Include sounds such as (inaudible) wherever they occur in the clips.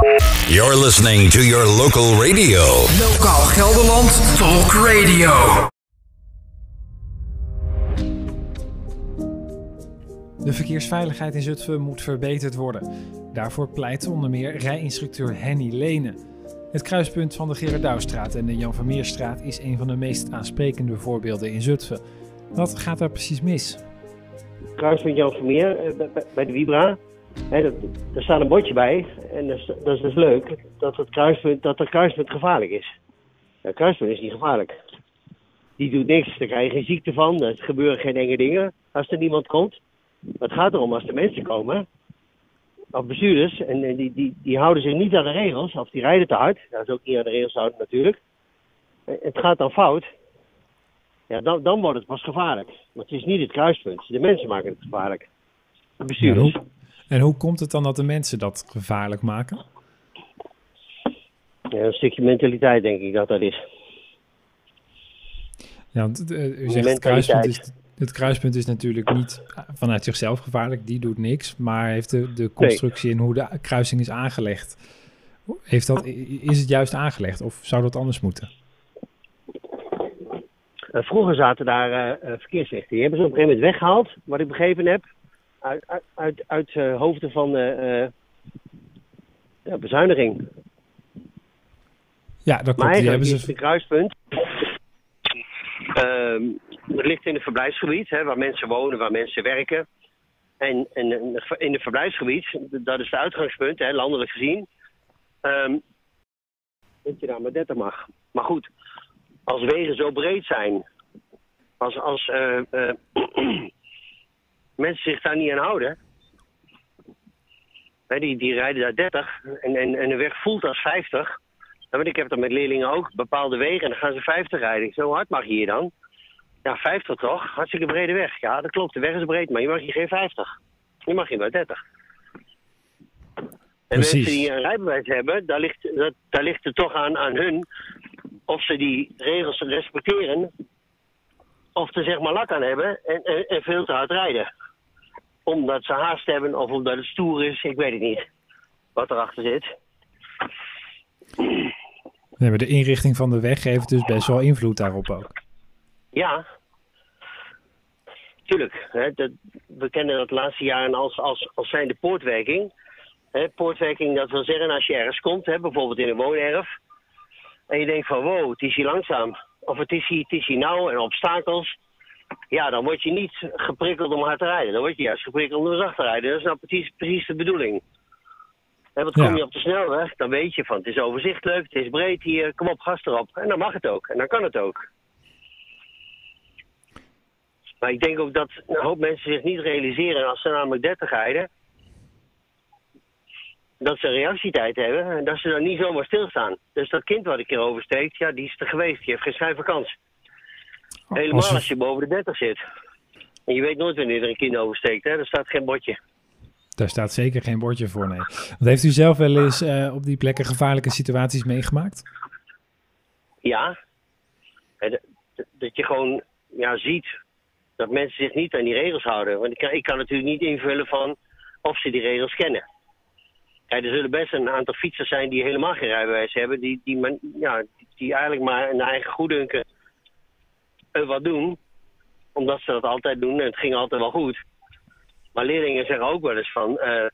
You're listening to your local radio. Lokaal Gelderland Talk Radio. De verkeersveiligheid in Zutphen moet verbeterd worden. Daarvoor pleit onder meer rijinstructeur Henny Lenen. Het kruispunt van de Gerard Douwstraat en de Jan van Meerstraat is een van de meest aansprekende voorbeelden in Zutphen. Wat gaat daar precies mis? Kruispunt Jan Vermeer eh, bij- bij de Vibra. Dat, er staat een bordje bij en dat is, dat is dus leuk dat het kruispunt, dat het kruispunt gevaarlijk is. Het kruispunt is niet gevaarlijk. Die doet niks, daar krijg je geen ziekte van, er gebeuren geen enge dingen als er niemand komt. Maar het gaat erom als er mensen komen, of bestuurders, en, die, die, die houden zich niet aan de regels, of die rijden te hard. Dat is ook niet aan de regels houden natuurlijk. Het gaat dan fout. Ja, dan, dan wordt het pas gevaarlijk. Maar het is niet het kruispunt. De mensen maken het gevaarlijk. De bestuurders. En hoe komt het dan dat de mensen dat gevaarlijk maken? Ja, een stukje mentaliteit denk ik dat dat is. Ja, want eh, u zegt het kruispunt, is, het kruispunt is natuurlijk niet vanuit zichzelf gevaarlijk, die doet niks, maar heeft de, de constructie en hoe de kruising is aangelegd. Heeft dat, is het juist aangelegd of zou dat anders moeten? Eh, vroeger zaten daar eh, eh, verkeerslichten. Die hebben ze op een gegeven moment weggehaald, wat ik begrepen heb. Uit, uit, uit, uit eh, hoofden van eh, eh, ja, bezuiniging. Ja, dat klopt. Maar eigenlijk hebben is ze... het kruispunt. Ehm, het ligt in het verblijfsgebied, hè, waar mensen wonen, waar mensen werken. En, en in het verblijfsgebied, dat is het uitgangspunt, hè, landelijk gezien. ehm, dat je daar maar 30 mag. Maar goed, als wegen zo breed zijn, als, als (clears throat) mensen zich daar niet aan houden, hè, die, die rijden daar 30 en, en, en de weg voelt als 50. Ja, want ik heb dat met leerlingen ook, bepaalde wegen, en dan gaan ze 50 rijden. Hoe hard mag je hier dan? Ja, 50 toch? Hartstikke brede weg. Ja, dat klopt, de weg is breed, maar je mag hier geen 50. Je mag hier maar 30. En Precies. mensen die een rijbewijs hebben, daar ligt, dat, daar ligt het toch aan, aan hun of ze die regels respecteren, of er zeg maar lak aan hebben en, en, en veel te hard rijden. Omdat ze haast hebben of omdat het stoer is, ik weet het niet wat erachter zit. Nee, maar de inrichting van de weg heeft dus best wel invloed daarop ook. Ja, tuurlijk. Hè, dat, we kennen dat de laatste jaren als, als, als zijnde poortwerking. Hè, poortwerking, dat wil zeggen als je ergens komt, hè, bijvoorbeeld in een woonerf. En je denkt van wow, het is hier langzaam. Of het is hier, het is hier nauw en obstakels. Ja, dan word je niet geprikkeld om hard te rijden. Dan word je juist geprikkeld om zacht te rijden. Dat is nou precies, precies de bedoeling. Want Ja. kom je op de snelweg, dan weet je van het is overzichtelijk, het is breed hier, kom op, gas erop. En dan mag het ook. En dan kan het ook. Maar ik denk ook dat een hoop mensen zich niet realiseren als ze namelijk 30 rijden. Dat ze een reactietijd hebben en dat ze dan niet zomaar stilstaan. Dus dat kind wat ik hier oversteekt, ja, die is er geweest. Die heeft geen schijn van kans. Helemaal Als als, je boven de 30 zit. En je weet nooit wanneer er een kind oversteekt, hè? Er staat geen bordje. Daar staat zeker geen bordje voor, nee. Want heeft u zelf wel eens eh, op die plekken gevaarlijke situaties meegemaakt? Ja. Dat- je gewoon ja, ziet dat mensen zich niet aan die regels houden. Want ik kan, ik kan natuurlijk niet invullen van of ze die regels kennen. Kijk, er zullen best een aantal fietsers zijn die helemaal geen rijbewijs hebben. Die, die, ja, die eigenlijk maar in eigen goeddunken wat doen. Omdat ze dat altijd doen en het ging altijd wel goed. Maar leerlingen zeggen ook wel eens van... eh,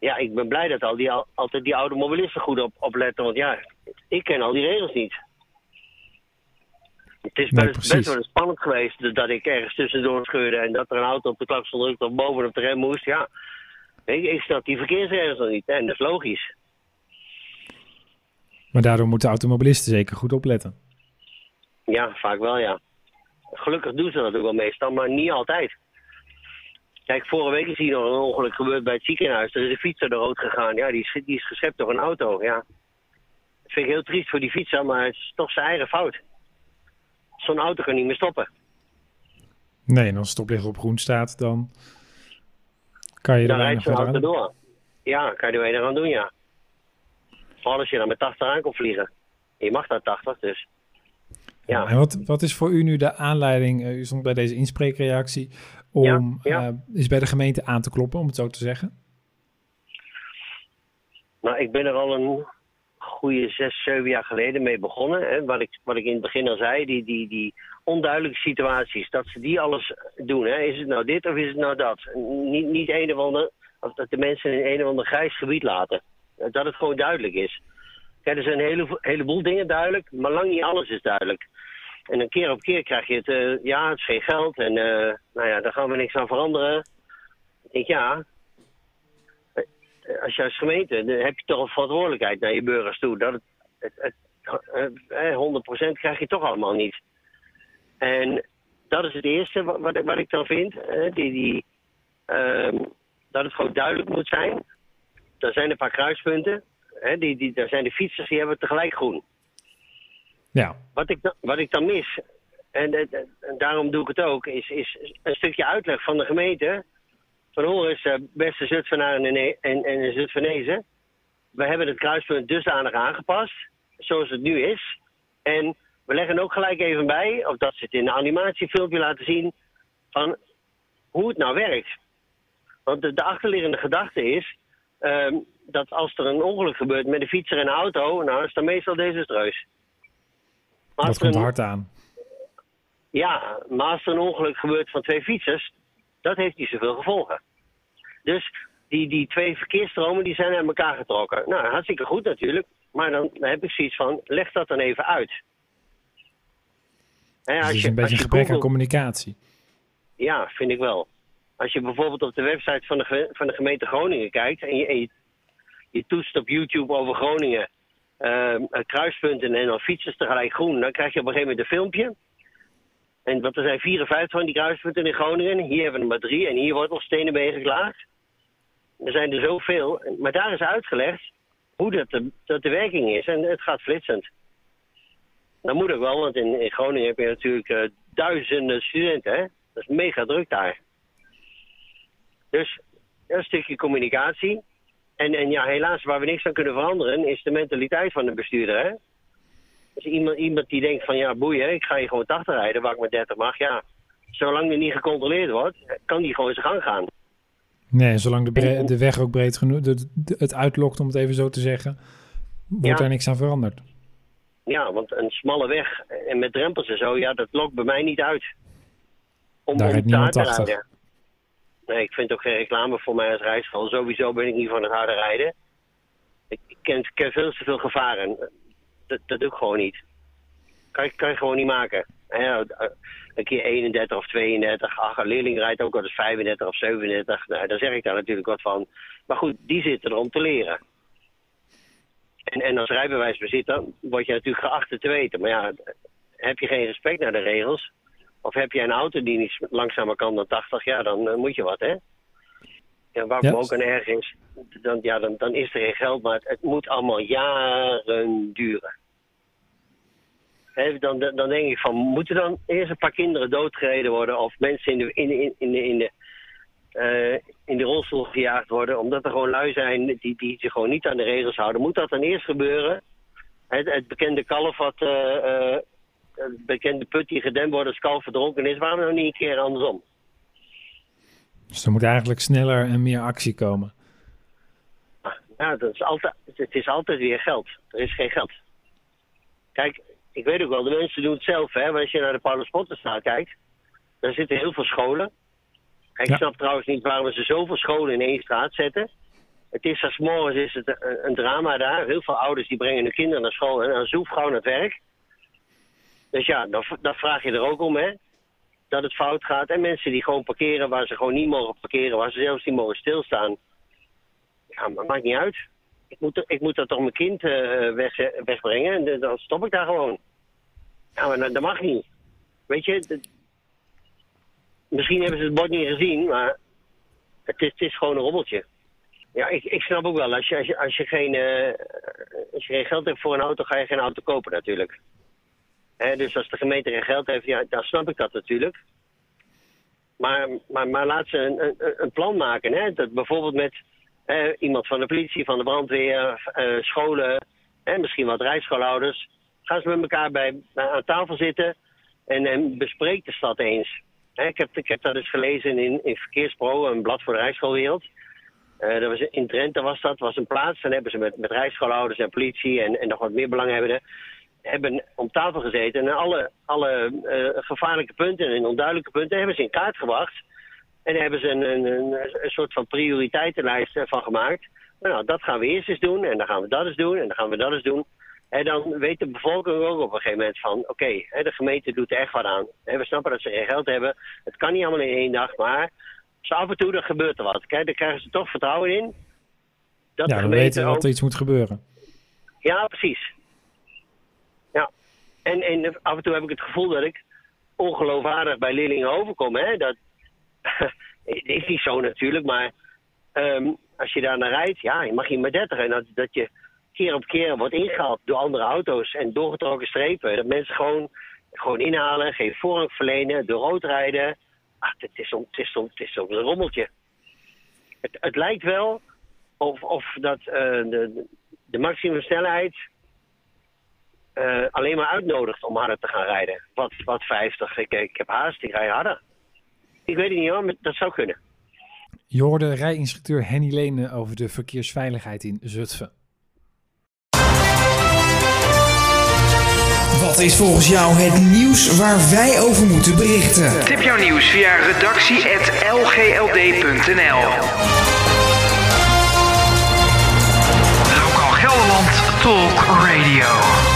ja, ik ben blij dat al die, al- altijd die automobilisten goed op, opletten. Want ja, ik ken al die regels niet. Het is Nee, best, wel spannend geweest dat ik ergens tussendoor scheurde en dat er een auto op de klakson drukte of boven op de rem moest. Ja, ik, ik snap die verkeersregels nog niet. En dat is logisch. Maar daardoor moeten automobilisten zeker goed opletten. Ja, vaak wel ja. Gelukkig doen ze dat ook wel meestal, maar niet altijd. Kijk, vorige week is hier nog een ongeluk gebeurd bij het ziekenhuis. Er is een fietser door rood gegaan. Ja, die is, die is geschept door een auto. Ja. Dat vind ik heel triest voor die fietser, maar het is toch zijn eigen fout. Zo'n auto kan niet meer stoppen. Nee, en als het stoplicht op groen staat, dan kan je er Dan rijdt weinig verder aan. door. Ja, kan je er weinig aan doen, ja. Vooral als je dan met 80 aan komt vliegen. Je mag daar 80, dus. Ja. En wat, wat is voor u nu de aanleiding, eh, u stond bij deze inspreekreactie, om Ja, ja. eh, eens bij de gemeente aan te kloppen, om het zo te zeggen? Nou, ik ben er al een goede zes, zeven jaar geleden mee begonnen. Hè. Wat, ik, wat ik in het begin al zei, die, die, die onduidelijke situaties, dat ze die alles doen. Hè. Is het nou dit of is het nou dat? Niet, niet een of ander, of dat de mensen in een of ander grijs gebied laten. Dat het gewoon duidelijk is. Kijk, er zijn een hele, heleboel dingen duidelijk, maar lang niet alles is duidelijk. En een keer op keer krijg je het, eh, ja, het is geen geld en uh, nou ja, daar gaan we niks aan veranderen. Ik denk, ja, als je als gemeente, dan heb je toch een verantwoordelijkheid naar je burgers toe. Dat het, het, het 100% krijg je toch allemaal niet. En dat is het eerste wat, wat, wat ik dan vind. Die, die, um, dat het gewoon duidelijk moet zijn. Er zijn een paar kruispunten. Hè, die, die, daar zijn de fietsers die hebben tegelijk groen. Wat ik, wat ik dan mis, en, en, daarom doe ik het ook, is, is een stukje uitleg van de gemeente. Van hoor eens, uh, beste Zutphenaren en, en. We hebben het kruispunt dusdanig aangepast, zoals het nu is. En we leggen ook gelijk even bij, of dat ze het in een animatiefilmpje laten zien, van hoe het nou werkt. Want de, de achterliggende gedachte is um, dat als er een ongeluk gebeurt met een fietser en een auto, nou is dat meestal desastreus. Maar dat komt een, hard aan. Ja, maar als er een ongeluk gebeurt van twee fietsers, dat heeft niet zoveel gevolgen. Dus die, die twee verkeersstromen die zijn aan elkaar getrokken. Nou, hartstikke goed natuurlijk. Maar dan, heb ik zoiets van, leg dat dan even uit. Als dus is je, een beetje een gebrek aan communicatie. Ja, vind ik wel. Als je bijvoorbeeld op de website van de, van de gemeente Groningen kijkt... en je, en je, je toetst op YouTube over Groningen... Uh, kruispunten en dan fietsers tegelijk groen... dan krijg je op een gegeven moment een filmpje... En wat er zijn 54 van die kruispunten in Groningen. Hier hebben we er maar drie. En hier wordt al Stenenbeen geklaagd. Er zijn er zoveel. Maar daar is uitgelegd hoe dat de, dat de werking is. En het gaat flitsend. Dat moet ook wel, want in, in Groningen heb je natuurlijk uh, duizenden studenten. Dat is mega druk daar. Dus een stukje communicatie. En, en ja, helaas, waar we niks aan kunnen veranderen, is de mentaliteit van de bestuurder. Hè? Dus iemand, iemand die denkt van ja, boeien, ik ga hier gewoon 80 rijden waar ik met 30 mag. Ja, zolang er niet gecontroleerd wordt, kan die gewoon zijn gang gaan. Nee, zolang de, de weg ook breed genoeg, de, het uitlokt om het even zo te zeggen, wordt er niks aan veranderd. Ja, want een smalle weg en met drempels en zo, ja, dat lokt bij mij niet uit. Om, Daar rijdt niemand achter. Nee, ik vind ook geen reclame voor mij als rijschool. Sowieso ben ik niet van het harde rijden. Ik ken, ik ken veel te veel gevaren dat, dat doe ik gewoon niet. Kan, kan je gewoon niet maken. een keer 31 of 32. Ach, een leerling rijdt ook wel eens 35 of 37. Nou, daar zeg ik daar natuurlijk wat van. Maar goed, die zitten er om te leren. En, en als rijbewijsbezitter word je natuurlijk geacht te weten. Maar ja, heb je geen respect naar de regels... of heb je een auto die niet langzamer kan dan 80... ja, dan uh, moet je wat, hè? Ja, waar ook aan erg is, dan, ja, dan, dan is er geen geld, maar het, het moet allemaal jaren duren. dan, dan denk ik van, moeten dan eerst een paar kinderen doodgereden worden of mensen in de, in, in, in de, in de, uh, in de rolstoel gejaagd worden, omdat er gewoon lui zijn die, die zich gewoon niet aan de regels houden. Moet dat dan eerst gebeuren? Het, het bekende kalf wat, uh, het bekende put die gedempt wordt als kalf verdronken is, waarom nou niet een keer andersom? Dus er moet eigenlijk sneller en meer actie komen. Ja, dat is altijd, het is altijd weer geld. Er is geen geld. Kijk, ik weet ook wel, de mensen doen het zelf. Hè? Maar als je naar de Paulus Potterstraat kijkt, daar zitten heel veel scholen. Ik snap trouwens niet waarom ze zoveel scholen in één straat zetten. Het is als morgens is het een, drama daar. Heel veel ouders die brengen hun kinderen naar school en dan zoef gewoon naar het werk. Dus ja, dan vraag je er ook om, hè dat het fout gaat. En mensen die gewoon parkeren waar ze gewoon niet mogen parkeren, waar ze zelfs niet mogen stilstaan. Ja, maar maakt niet uit. Ik moet, ik moet dat toch mijn kind uh, weg, wegbrengen en dan stop ik daar gewoon. Ja, maar dat mag niet. Weet je, misschien hebben ze het bord niet gezien, maar het is, het is gewoon een robbeltje. Ja, ik, ik snap ook wel, als je, als je, als je, geen, als je geen geld hebt voor een auto, ga je geen auto kopen natuurlijk dus als de gemeente geen geld heeft, ja, dan snap ik dat natuurlijk. Maar, maar, maar laat ze een, plan maken. Hè? Dat bijvoorbeeld met iemand van de politie, van de brandweer, uh, scholen en misschien wat rijschoolouders. Gaan ze met elkaar bij, aan tafel zitten en, en bespreek de stad eens. ik, heb, ik heb dat eens gelezen in, in Verkeerspro, een blad voor de rijschoolwereld. Eh, dat was in Drenthe was dat, was een plaats. Dan hebben ze met, met rijschoolhouders en politie en, en nog wat meer belanghebbenden hebben om tafel gezeten en alle, alle eh, gevaarlijke punten en onduidelijke punten hebben ze in kaart gebracht. En daar hebben ze een, een, een, soort van prioriteitenlijst van gemaakt. Nou, dat gaan we eerst eens doen en dan gaan we dat eens doen en dan gaan we dat eens doen. En dan weet de bevolking ook op een gegeven moment van... oké, de gemeente doet er echt wat aan. we snappen dat ze geen geld hebben. Het kan niet allemaal in één dag, maar... zo af en toe dan gebeurt er wat. Kijk, daar krijgen ze toch vertrouwen in. Dat ja, we weten dat er iets moet gebeuren. Ja, precies. En, en af en toe heb ik het gevoel dat ik ongeloofwaardig bij leerlingen overkom. Hè? Dat (laughs) is niet zo natuurlijk, maar... Ehm, als je daar naar rijdt, ja, je mag je maar 30. En dat, dat je keer op keer wordt ingehaald door andere auto's en doorgetrokken strepen. Dat mensen gewoon, gewoon inhalen, geen voorrang verlenen, door rood rijden. Ach, het is om, het is het een rommeltje. Het, het lijkt wel of, of dat uh, de, de maximumsnelheid uh, alleen maar uitnodigt om harder te gaan rijden. Wat, wat 50. Ik, ik heb haast, ik rij harder. Ik weet het niet hoor, maar dat zou kunnen. Je hoorde rijinstructeur Henny Lene over de verkeersveiligheid in Zutphen. Wat is volgens jou het nieuws waar wij over moeten berichten? Tip jouw nieuws via redactie.lgld.nl Lokaal Gelderland Talk Radio.